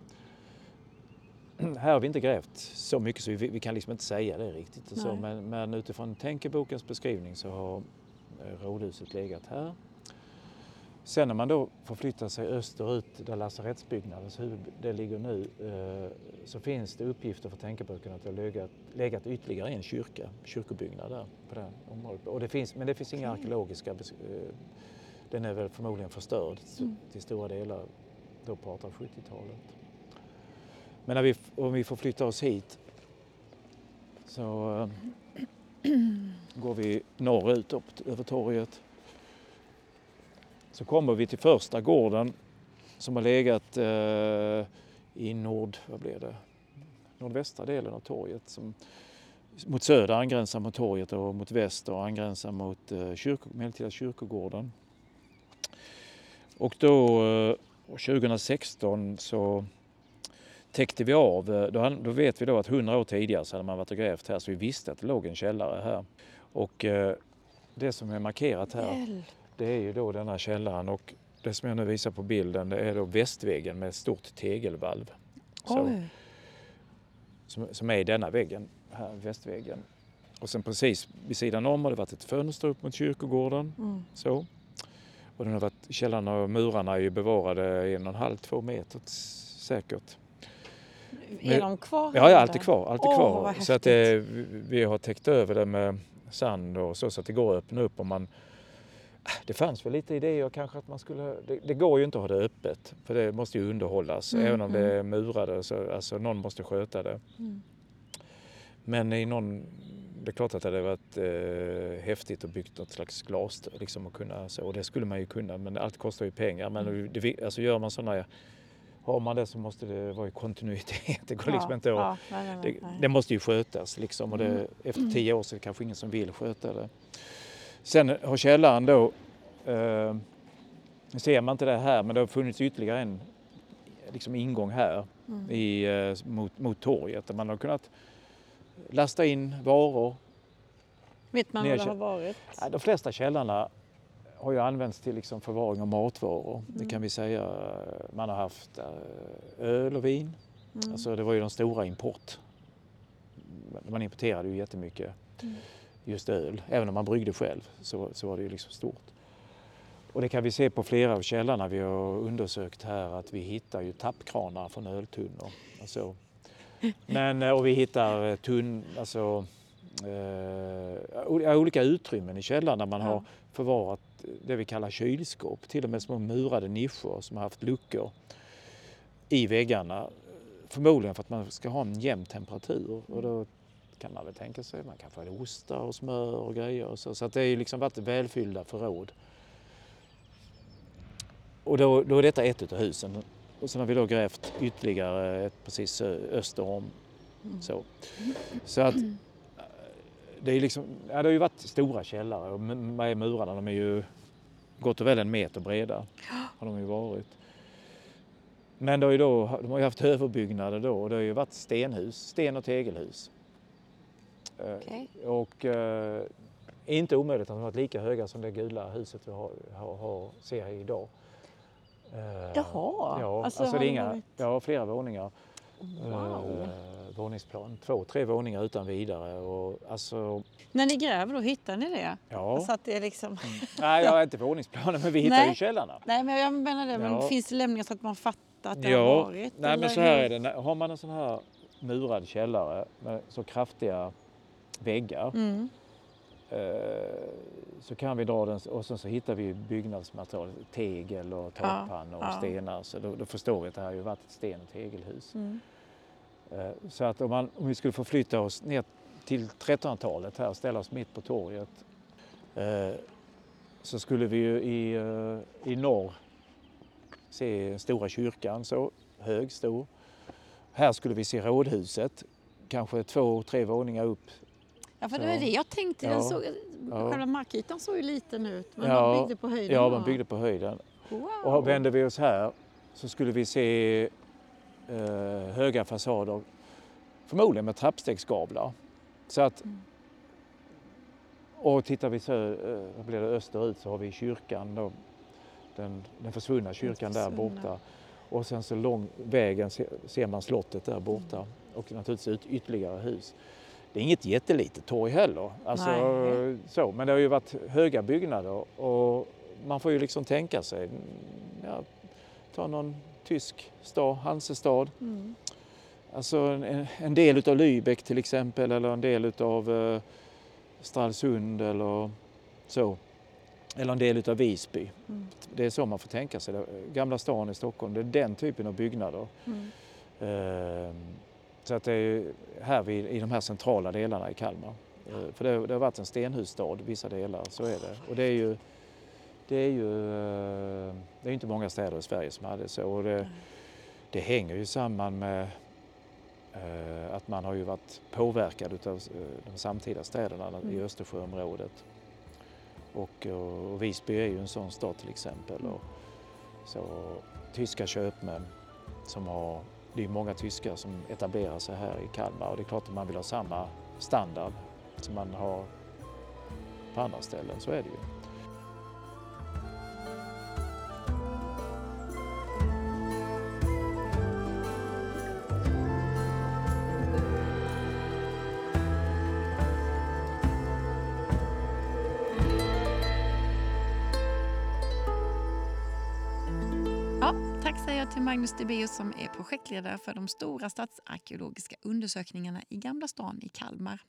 Här har vi inte grävt så mycket så vi, vi kan liksom inte säga det riktigt. Och så, men, men utifrån tänkebokens beskrivning så har eh, rådhuset legat här. Sen när man då förflyttar sig österut där lasarettsbyggnadens huvud det ligger nu eh, så finns det uppgifter för tänkeboken att det har legat, legat ytterligare en kyrka, kyrkobyggnad där på det området. Och det finns, men det finns inga arkeologiska, eh, den är väl förmodligen förstörd Mm. till stora delar då på 1870-talet. Men när vi, om vi får flytta oss hit så eh, går vi norrut upp över torget. Så kommer vi till första gården som har legat eh, i nord, vad blev det? nordvästra delen av torget. Som mot söder angränsar mot torget och mot väster angränsar mot eh, kyrko, medeltida kyrkogården. Och då eh, 2016 så täckte vi av, eh, då, då vet vi då att 100 år tidigare så hade man varit och grävt här så vi visste att det låg en källare här. Och eh, det som är markerat här Hjälp det är ju då denna källaren och det som jag nu visar på bilden det är då västväggen med ett stort tegelvalv. Så, som, som är i denna väggen, här västväggen. Och sen precis vid sidan om har det varit ett fönster upp mot kyrkogården. Mm. Så. Och den har varit, källaren och murarna är ju bevarade en och en halv, två meter säkert. Är de kvar? Ja, ja allt är kvar. Allt är Åh, kvar. så att det, vi- vi har täckt över det med sand och så, så att det går att öppna upp om man det fanns väl lite idéer kanske att man skulle, det, det går ju inte att ha det öppet för det måste ju underhållas Mm, även om det är murade så alltså någon måste sköta det. Mm. Men i någon, det är klart att det hade varit eh, häftigt att byggt något slags glas liksom att kunna så och det skulle man ju kunna men allt kostar ju pengar men Mm. det, alltså gör man sådana har man det så måste det vara i kontinuitet. Det går liksom inte att ja, nej, nej, nej, det, det måste ju skötas liksom och det, Mm. efter tio år så är det kanske ingen som vill sköta det. Sen har källaren då, eh, nu ser man inte det här men det har funnits ytterligare en liksom ingång här Mm. i, eh, mot, mot torget där man har kunnat lasta in varor. Vet man vad det har varit? Ja, De flesta källarna har ju använts till liksom förvaring av matvaror. Det Mm. kan vi säga. Man har haft eh, öl och vin. Mm. Alltså det var ju de stora import. Man importerade ju jättemycket Mm. Just öl. Även om man bryggde själv så, så var det ju liksom stort. Och det kan vi se på flera av källorna vi har undersökt här att vi hittar ju tappkranar från öltunnor. Alltså, men, eh, och vi hittar eh, tunn, alltså, eh, olika utrymmen i källaren där man Ja. har förvarat det vi kallar kylskåp. Till och med små murade nischer som har haft luckor i väggarna. Förmodligen för att man ska ha en jämn temperatur. Och då kan man väl tänka sig man kan få ostar och smör och grejer. Och så så att det har ju liksom varit välfyllda förråd. Och då, då är detta ett av husen. Och sen har vi då grävt ytterligare ett precis öster om. Mm. Så, så att det, är liksom, ja, det har ju varit stora källare och med murarna de är ju gott och väl en meter breda. Har de ju varit. Men det har ju då, de har ju haft överbyggnader då och det har ju varit stenhus, sten och tegelhus. Eh, Okej. Och eh, inte omöjligt att de har varit lika höga som det gula huset vi har, har, har, ser här idag. Eh, Jaha, Ja, alltså alltså, det är inga, varit- ja, flera våningar. Wow. Eh, våningsplan, två, tre våningar utan vidare. Och, alltså, När ni gräver då, hittar ni det? ja. Så att det är liksom... Nej, jag har inte våningsplanen men vi hittar Nej. ju källarna. Nej, men jag menar det. Men Ja. finns det lämningar så att man fattar att det har varit? nej eller men så här är det. Har man en sån här murad källare med så kraftiga väggar Mm. eh, så kan vi dra den och sen så hittar vi byggnadsmaterial, tegel och takpannor och ja. stenar. Så då, då förstår vi att det här har ju varit ett sten och tegelhus. Mm. Eh, Så att om, man, om vi skulle förflytta oss ner till 1300-talet här och ställa oss mitt på torget eh, så skulle vi ju i, i norr se Stora kyrkan, så hög, stor. Här skulle vi se rådhuset, kanske två, tre våningar upp. Ja, för det var det jag tänkte. Den såg, Ja. Själva markytan såg ju liten ut, men man byggde på höjden. Ja, man byggde på höjden. Wow. Och vänder vi oss här så skulle vi se eh, höga fasader, förmodligen med trappstegsgavlar. Så att, Mm. och tittar vi sö, eh, blir det, österut så har vi kyrkan, då, den, den försvunna kyrkan där försvunna. borta. Och sen så lång vägen se- ser man slottet där borta Mm. och naturligtvis ytterligare hus. Det är inget jättelitet torg heller, alltså, Nej. så, men det har ju varit höga byggnader och man får ju liksom tänka sig, ja, ta någon tysk stad, Hansestad, Mm. alltså en, en del utav Lübeck till exempel eller en del utav eh, Stralsund eller så. Eller en del utav Visby. Mm. Det är så man får tänka sig det. Gamla stan i Stockholm, det är den typen av byggnader. Mm. Ehm, Så att det är här vid, i de här centrala delarna i Kalmar. Eh, För det, det har varit en stenhusstad vissa delar, så är det. Och det är ju, det är ju eh, det är inte många städer i Sverige som hade så. Och det, det hänger ju samman med eh, att man har ju varit påverkad av de samtida städerna i Mm. Östersjöområdet. Och, och, och Visby är ju en sån stad till exempel. Och, så, tyska köpmän som har, det är många tyskar som etablerar sig här i Kalmar och det är klart att man vill ha samma standard som man har på andra ställen, så är det ju. Tack säger jag till Magnus Debeus som är projektledare för de stora stadsarkeologiska undersökningarna i Gamla stan i Kalmar.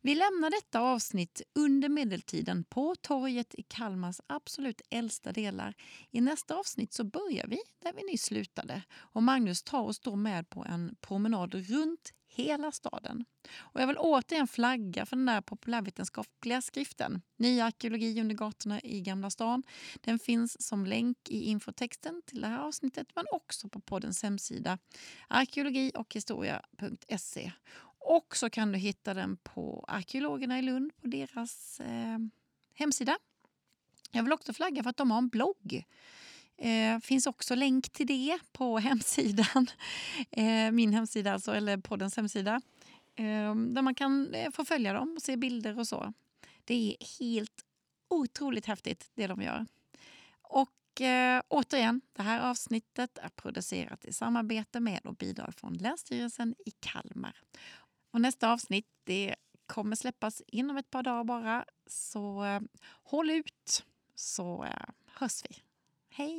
Vi lämnar detta avsnitt under medeltiden på torget i Kalmars absolut äldsta delar. I nästa avsnitt så börjar vi där vi nyss slutade och Magnus tar oss då med på en promenad runt hela staden. Och jag vill återigen flagga för den där populärvetenskapliga skriften Ny arkeologi under gatorna i Gamla stan. Den finns som länk i infotexten till det här avsnittet men också på poddens hemsida arkeologi och historia.se. Och så kan du hitta den på arkeologerna i Lund på deras eh, hemsida. Jag vill också flagga för att de har en blogg. Eh, finns också länk till det på hemsidan. Eh, min hemsida alltså, eller poddens hemsida. Eh, där man kan eh, få följa dem och se bilder och så. Det är helt otroligt häftigt det de gör. Och eh, återigen, det här avsnittet är producerat i samarbete med och bidrag från Länsstyrelsen i Kalmar. Och nästa avsnitt det kommer släppas inom ett par dagar bara. Så eh, håll ut så eh, hörs vi. Hej!